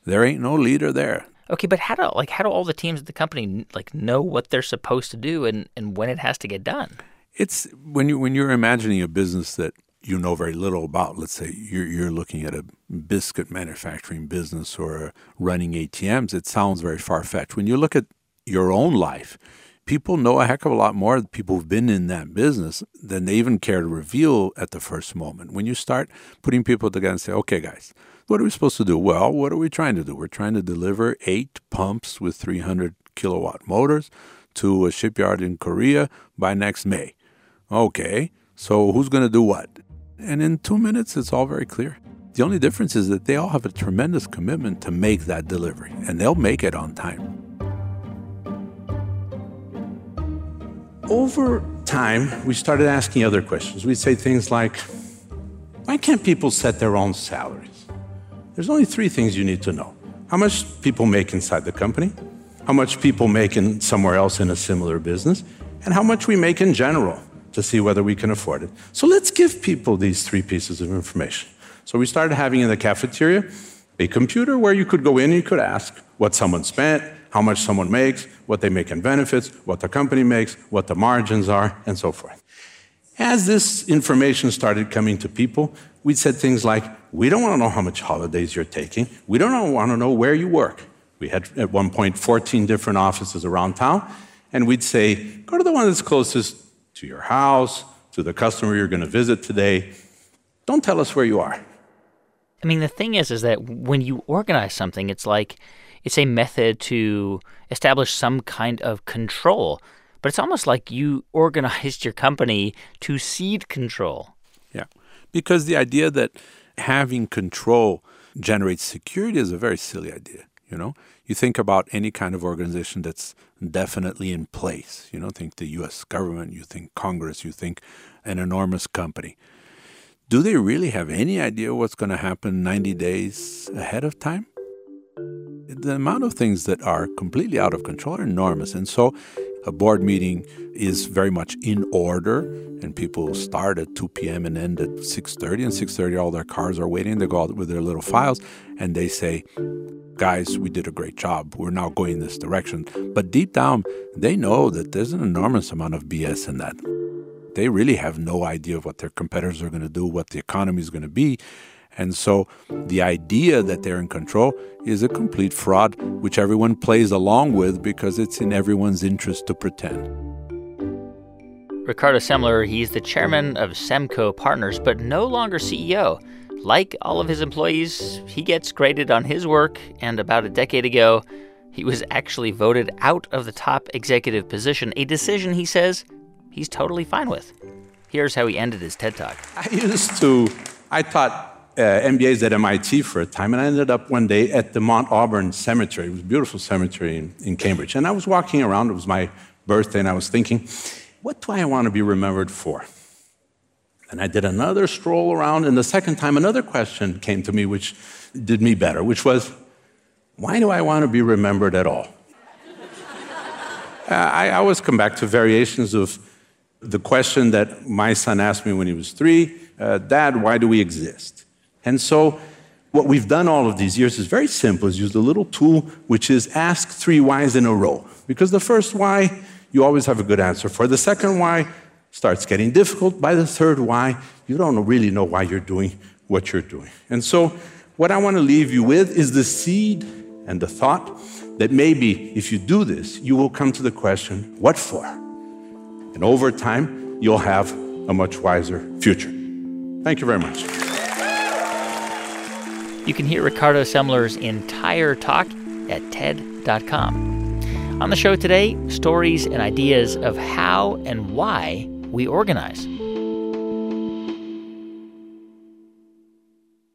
[SPEAKER 2] there ain't no leader there.
[SPEAKER 1] Okay, but how do like how do all the teams at the company like know what they're supposed to do and, and when it has to get done?
[SPEAKER 2] It's when you when you're imagining a business that you know very little about. Let's say you're you're looking at a biscuit manufacturing business or running ATMs. It sounds very far fetched. When you look at your own life, people know a heck of a lot more people who've been in that business than they even care to reveal at the first moment. When you start putting people together and say, okay, guys, what are we supposed to do? Well, what are we trying to do? We're trying to deliver eight pumps with 300 kilowatt motors to a shipyard in Korea by next May. Okay, so who's going to do what? And in two minutes, it's all very clear. The only difference is that they all have a tremendous commitment to make that delivery, and they'll make it on time.
[SPEAKER 16] Over time, we started asking other questions. We'd say things like, why can't people set their own salaries? There's only three things you need to know how much people make inside the company, how much people make in somewhere else in a similar business, and how much we make in general to see whether we can afford it. So let's give people these three pieces of information. So we started having in the cafeteria a computer where you could go in and you could ask what someone spent, how much someone makes, what they make in benefits, what the company makes, what the margins are, and so forth. As this information started coming to people, we said things like, We don't want to know how much holidays you're taking. We don't want to know where you work. We had at one point 14 different offices around town, and we'd say, Go to the one that's closest to your house, to the customer you're going to visit today. Don't tell us where you are.
[SPEAKER 1] I mean, the thing is, is that when you organize something, it's like it's a method to establish some kind of control. But it's almost like you *laughs* organized your company to cede control.
[SPEAKER 2] Yeah. Because the idea that having control generates security is a very silly idea. You know, you think about any kind of organization that's definitely in place. You know, think the U.S. government, you think Congress, you think an enormous company. Do they really have any idea what's going to happen 90 days ahead of time? The amount of things that are completely out of control are enormous. And so a board meeting is very much in order and people start at 2 p.m. and end at 6:30 and 6:30 all their cars are waiting they go out with their little files and they say guys we did a great job we're now going this direction but deep down they know that there's an enormous amount of BS in that they really have no idea of what their competitors are going to do what the economy is going to be and so the idea that they're in control is a complete fraud, which everyone plays along with because it's in everyone's interest to pretend.
[SPEAKER 1] Ricardo Semler, he's the chairman of Semco Partners, but no longer CEO. Like all of his employees, he gets graded on his work, and about a decade ago, he was actually voted out of the top executive position, a decision he says he's totally fine with. Here's how he ended his TED Talk.
[SPEAKER 16] I used to, I taught uh, MBAs at MIT for a time, and I ended up one day at the Mount Auburn Cemetery. It was a beautiful cemetery in, in Cambridge. And I was walking around, it was my birthday, and I was thinking, what do I want to be remembered for? And I did another stroll around, and the second time, another question came to me, which did me better, which was, why do I want to be remembered at all? uh, I always come back to variations of the question that my son asked me when he was three uh, Dad, why do we exist? And so, what we've done all of these years is very simple, is use a little tool which is ask three whys in a row. Because the first why, you always have a good answer for. The second why starts getting difficult. By the third why, you don't really know why you're doing what you're doing. And so, what I want to leave you with is the seed and the thought that maybe if you do this, you will come to the question, what for? And over time, you'll have a much wiser future. Thank you very much.
[SPEAKER 1] You can hear Ricardo Semler's entire talk at TED.com. On the show today, stories and ideas of how and why we organize.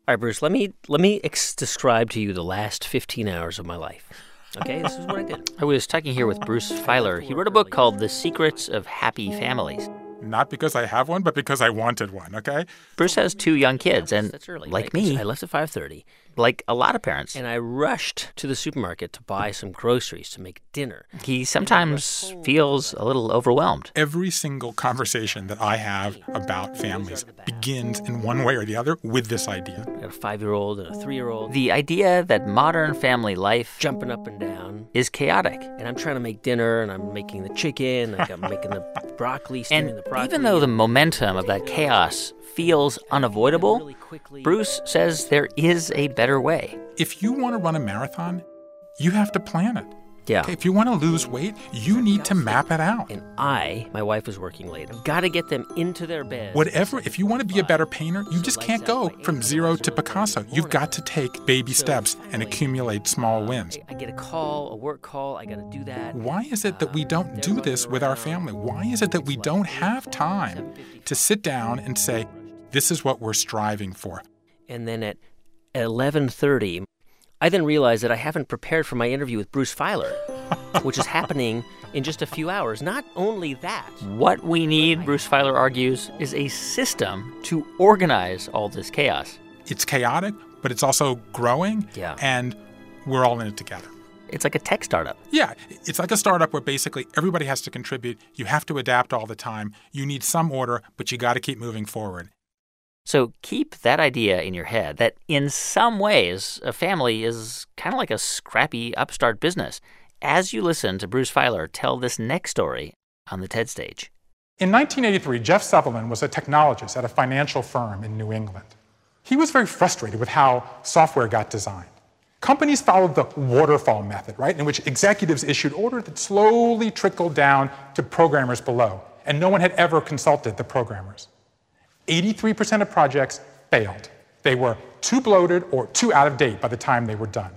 [SPEAKER 17] All right, Bruce, let me let me ex- describe to you the last 15 hours of my life. Okay, this is what I did.
[SPEAKER 1] I was talking here with Bruce Feiler. He wrote a book called The Secrets of Happy Families.
[SPEAKER 4] Not because I have one, but because I wanted one, okay?
[SPEAKER 1] Bruce has two young kids, and
[SPEAKER 17] That's early,
[SPEAKER 1] like
[SPEAKER 17] right?
[SPEAKER 1] me,
[SPEAKER 17] I left at 5:30,
[SPEAKER 1] like a lot of parents,
[SPEAKER 17] and I rushed to the supermarket to buy some groceries to make dinner.
[SPEAKER 1] he sometimes feels a little overwhelmed.
[SPEAKER 4] Every single conversation that I have about families begins in one way or the other with this idea.
[SPEAKER 17] I got a five-year-old and a three-year-old
[SPEAKER 1] The idea that modern family life
[SPEAKER 17] jumping up and down,
[SPEAKER 1] is chaotic.
[SPEAKER 17] and I'm trying to make dinner, and I'm making the chicken, like I'm making the *laughs* broccoli, stewing
[SPEAKER 1] And
[SPEAKER 17] the broccoli.
[SPEAKER 1] even though the momentum of that chaos feels unavoidable, Bruce says there is a better way.
[SPEAKER 4] If you want to run a marathon, you have to plan it.
[SPEAKER 17] Yeah.
[SPEAKER 4] Okay, if you want to lose weight, you need to map it out.
[SPEAKER 17] And I, my wife was working late. I've got to get them into their bed.
[SPEAKER 4] Whatever, if you want to be a better painter, you just can't go from zero to Picasso. You've got to take baby steps and accumulate small uh, wins.
[SPEAKER 17] I get a call, a work call. I got to do that.
[SPEAKER 4] Why is it that we uh, don't do this with our family? Why is it that we don't have time to sit down and say, this is what we're striving for?
[SPEAKER 17] And then at 11:30, I then realized that I haven't prepared for my interview with Bruce Feiler, *laughs* which is happening in just a few hours. Not only that,
[SPEAKER 1] What we need, Bruce Feiler argues, is a system to organize all this chaos.
[SPEAKER 4] It's chaotic, but it's also growing,
[SPEAKER 1] Yeah.
[SPEAKER 4] and we're all in it together.
[SPEAKER 1] It's like a tech startup.
[SPEAKER 4] Yeah, it's like a startup where basically everybody has to contribute. You have to adapt all the time. You need some order, but you got to keep moving forward.
[SPEAKER 1] So keep that idea in your head that in some ways, a family is kind of like a scrappy upstart business as you listen to Bruce Feiler tell this next story on the TED stage.
[SPEAKER 4] In 1983, Jeff Sutherland was a technologist at a financial firm in New England. He was very frustrated with how software got designed. Companies followed the waterfall method, right, in which executives issued orders that slowly trickled down to programmers below, and no one had ever consulted the programmers. 83% of projects failed. They were too bloated or too out of date by the time they were done.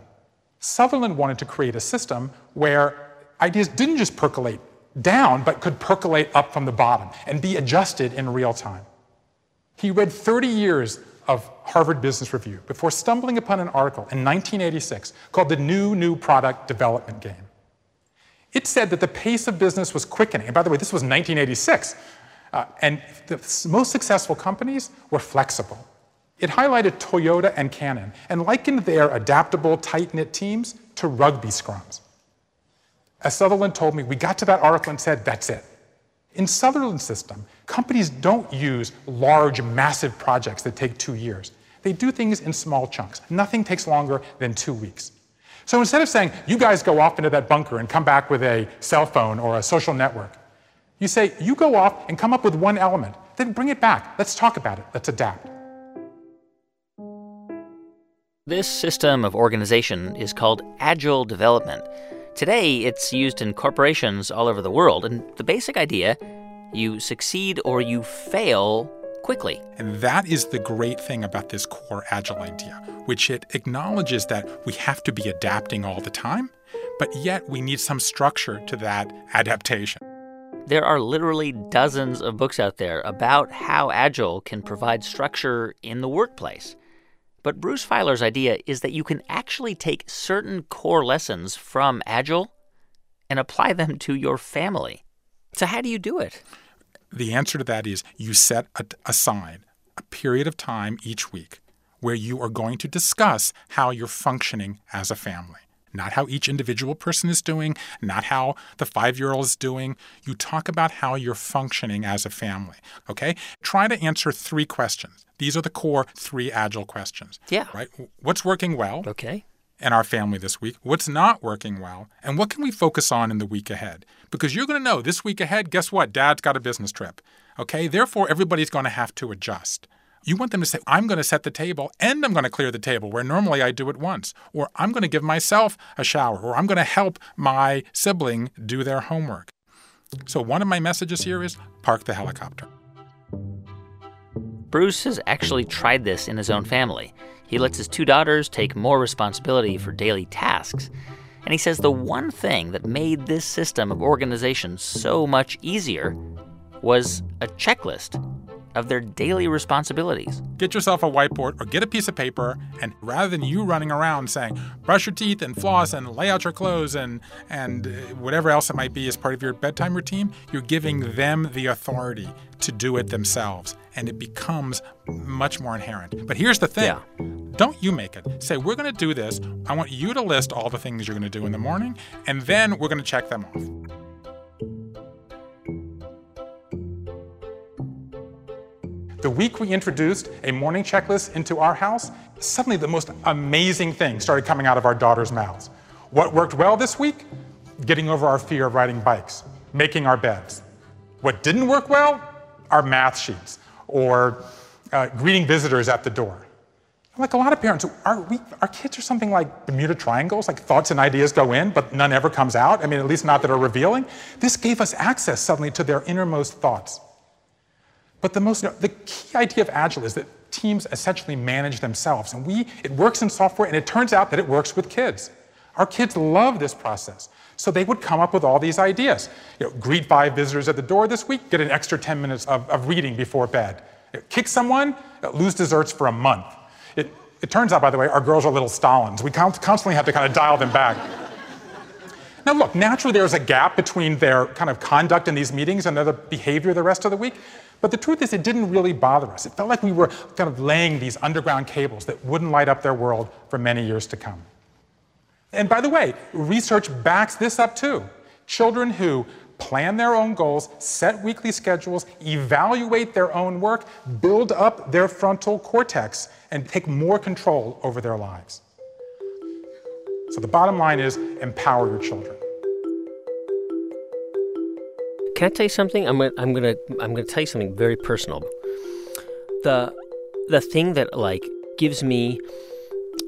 [SPEAKER 4] Sutherland wanted to create a system where ideas didn't just percolate down, but could percolate up from the bottom and be adjusted in real time. He read 30 years of Harvard Business Review before stumbling upon an article in 1986 called The New New Product Development Game. It said that the pace of business was quickening. And by the way, this was 1986. Uh, and the most successful companies were flexible. It highlighted Toyota and Canon and likened their adaptable, tight knit teams to rugby scrums. As Sutherland told me, we got to that article and said, that's it. In Sutherland's system, companies don't use large, massive projects that take two years. They do things in small chunks. Nothing takes longer than two weeks. So instead of saying, you guys go off into that bunker and come back with a cell phone or a social network, you say, you go off and come up with one element, then bring it back. Let's talk about it. Let's adapt.
[SPEAKER 1] This system of organization is called agile development. Today, it's used in corporations all over the world, and the basic idea you succeed or you fail quickly.
[SPEAKER 4] And that is the great thing about this core agile idea, which it acknowledges that we have to be adapting all the time, but yet we need some structure to that adaptation.
[SPEAKER 1] There are literally dozens of books out there about how Agile can provide structure in the workplace. But Bruce Feiler's idea is that you can actually take certain core lessons from Agile and apply them to your family. So, how do you do it?
[SPEAKER 4] The answer to that is you set aside a period of time each week where you are going to discuss how you're functioning as a family. Not how each individual person is doing, not how the five year old is doing. You talk about how you're functioning as a family. Okay? Try to answer three questions. These are the core three agile questions.
[SPEAKER 1] Yeah.
[SPEAKER 4] Right? What's working well?
[SPEAKER 1] Okay.
[SPEAKER 4] In our family this week, what's not working well, and what can we focus on in the week ahead? Because you're going to know this week ahead, guess what? Dad's got a business trip. Okay? Therefore, everybody's going to have to adjust. You want them to say, I'm going to set the table and I'm going to clear the table, where normally I do it once. Or I'm going to give myself a shower. Or I'm going to help my sibling do their homework. So, one of my messages here is park the helicopter.
[SPEAKER 1] Bruce has actually tried this in his own family. He lets his two daughters take more responsibility for daily tasks. And he says the one thing that made this system of organization so much easier was a checklist of their daily responsibilities.
[SPEAKER 4] Get yourself a whiteboard or get a piece of paper, and rather than you running around saying, brush your teeth and floss and lay out your clothes and, and uh, whatever else it might be as part of your bedtime routine, you're giving them the authority to do it themselves. And it becomes much more inherent. But here's the thing yeah. don't you make it. Say, we're going to do this. I want you to list all the things you're going to do in the morning, and then we're going to check them off. The week we introduced a morning checklist into our house, suddenly the most amazing things started coming out of our daughters' mouths. What worked well this week? Getting over our fear of riding bikes, making our beds. What didn't work well? Our math sheets or uh, greeting visitors at the door. Like a lot of parents, our, we, our kids are something like Bermuda Triangles, like thoughts and ideas go in, but none ever comes out. I mean, at least not that are revealing. This gave us access suddenly to their innermost thoughts. But the most, the key idea of Agile is that teams essentially manage themselves. And we, it works in software, and it turns out that it works with kids. Our kids love this process. So they would come up with all these ideas. You know, greet five visitors at the door this week, get an extra 10 minutes of, of reading before bed. You know, kick someone, lose desserts for a month. It, it turns out, by the way, our girls are little Stalins. We constantly have to kind of dial them back. Now, look, naturally, there's a gap between their kind of conduct in these meetings and their behavior the rest of the week. But the truth is, it didn't really bother us. It felt like we were kind of laying these underground cables that wouldn't light up their world for many years to come. And by the way, research backs this up too. Children who plan their own goals, set weekly schedules, evaluate their own work, build up their frontal cortex, and take more control over their lives. So the bottom line is empower your children.
[SPEAKER 17] Can I tell you something? I'm gonna, I'm gonna I'm gonna tell you something very personal. The the thing that like gives me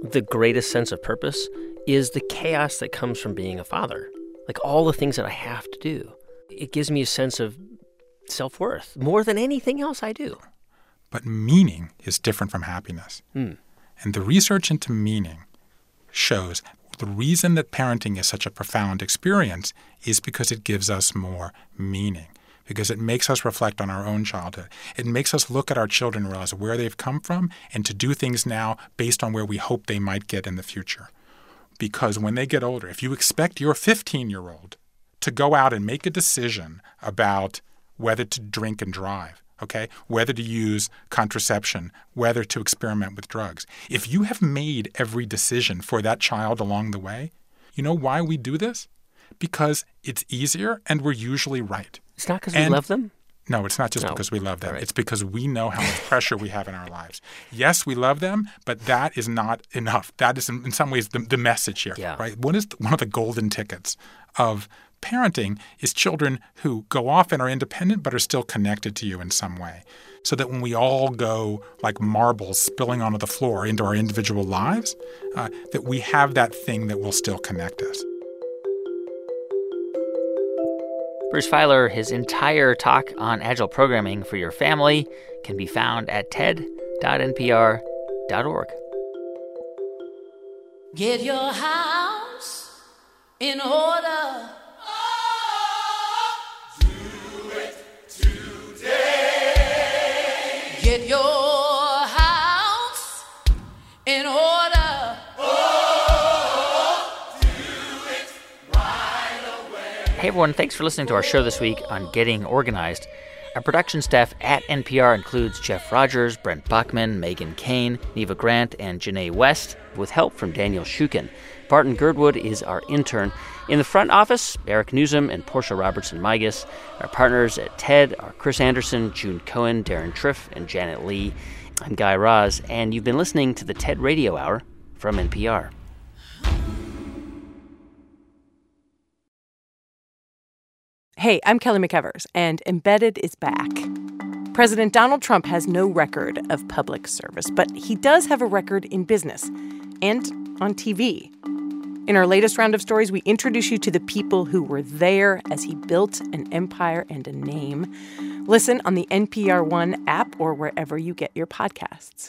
[SPEAKER 17] the greatest sense of purpose is the chaos that comes from being a father. Like all the things that I have to do. It gives me a sense of self worth more than anything else I do.
[SPEAKER 4] But meaning is different from happiness.
[SPEAKER 17] Mm.
[SPEAKER 4] And the research into meaning shows the reason that parenting is such a profound experience is because it gives us more meaning, because it makes us reflect on our own childhood. It makes us look at our children and realize where they've come from and to do things now based on where we hope they might get in the future. Because when they get older, if you expect your 15 year old to go out and make a decision about whether to drink and drive, okay, whether to use contraception, whether to experiment with drugs, if you have made every decision for that child along the way, you know why we do this? Because it's easier and we're usually right.
[SPEAKER 17] It's not because we love them.
[SPEAKER 4] No, it's not just
[SPEAKER 17] No.
[SPEAKER 4] because we love them.
[SPEAKER 17] Right.
[SPEAKER 4] It's because we know how much pressure we have in our lives. Yes, we love them, but that is not enough. That is, in in some ways, the, the message here.
[SPEAKER 17] Yeah.
[SPEAKER 4] Right? What is one of the golden tickets of parenting is children who go off and are independent, but are still connected to you in some way. So that when we all go like marbles spilling onto the floor into our individual lives, uh, that we have that thing that will still connect us.
[SPEAKER 1] Bruce Feiler, his entire talk on agile programming for your family can be found at ted.npr.org.
[SPEAKER 18] Get your house in order.
[SPEAKER 1] Hey everyone, thanks for listening to our show this week on Getting Organized. Our production staff at NPR includes Jeff Rogers, Brent Bachman, Megan Kane, Neva Grant, and Janae West, with help from Daniel Shukin. Barton Girdwood is our intern. In the front office, Eric Newsom and Portia Robertson Migas. Our partners at TED are Chris Anderson, June Cohen, Deron Triff, and Janet Lee. I'm Guy Raz, and you've been listening to the TED Radio Hour from NPR.
[SPEAKER 19] Hey, I'm Kelly McEvers, and Embedded is back. President Donald Trump has no record of public service, but he does have a record in business and on TV. In our latest round of stories, we introduce you to the people who were there as he built an empire and a name. Listen on the NPR One app or wherever you get your podcasts.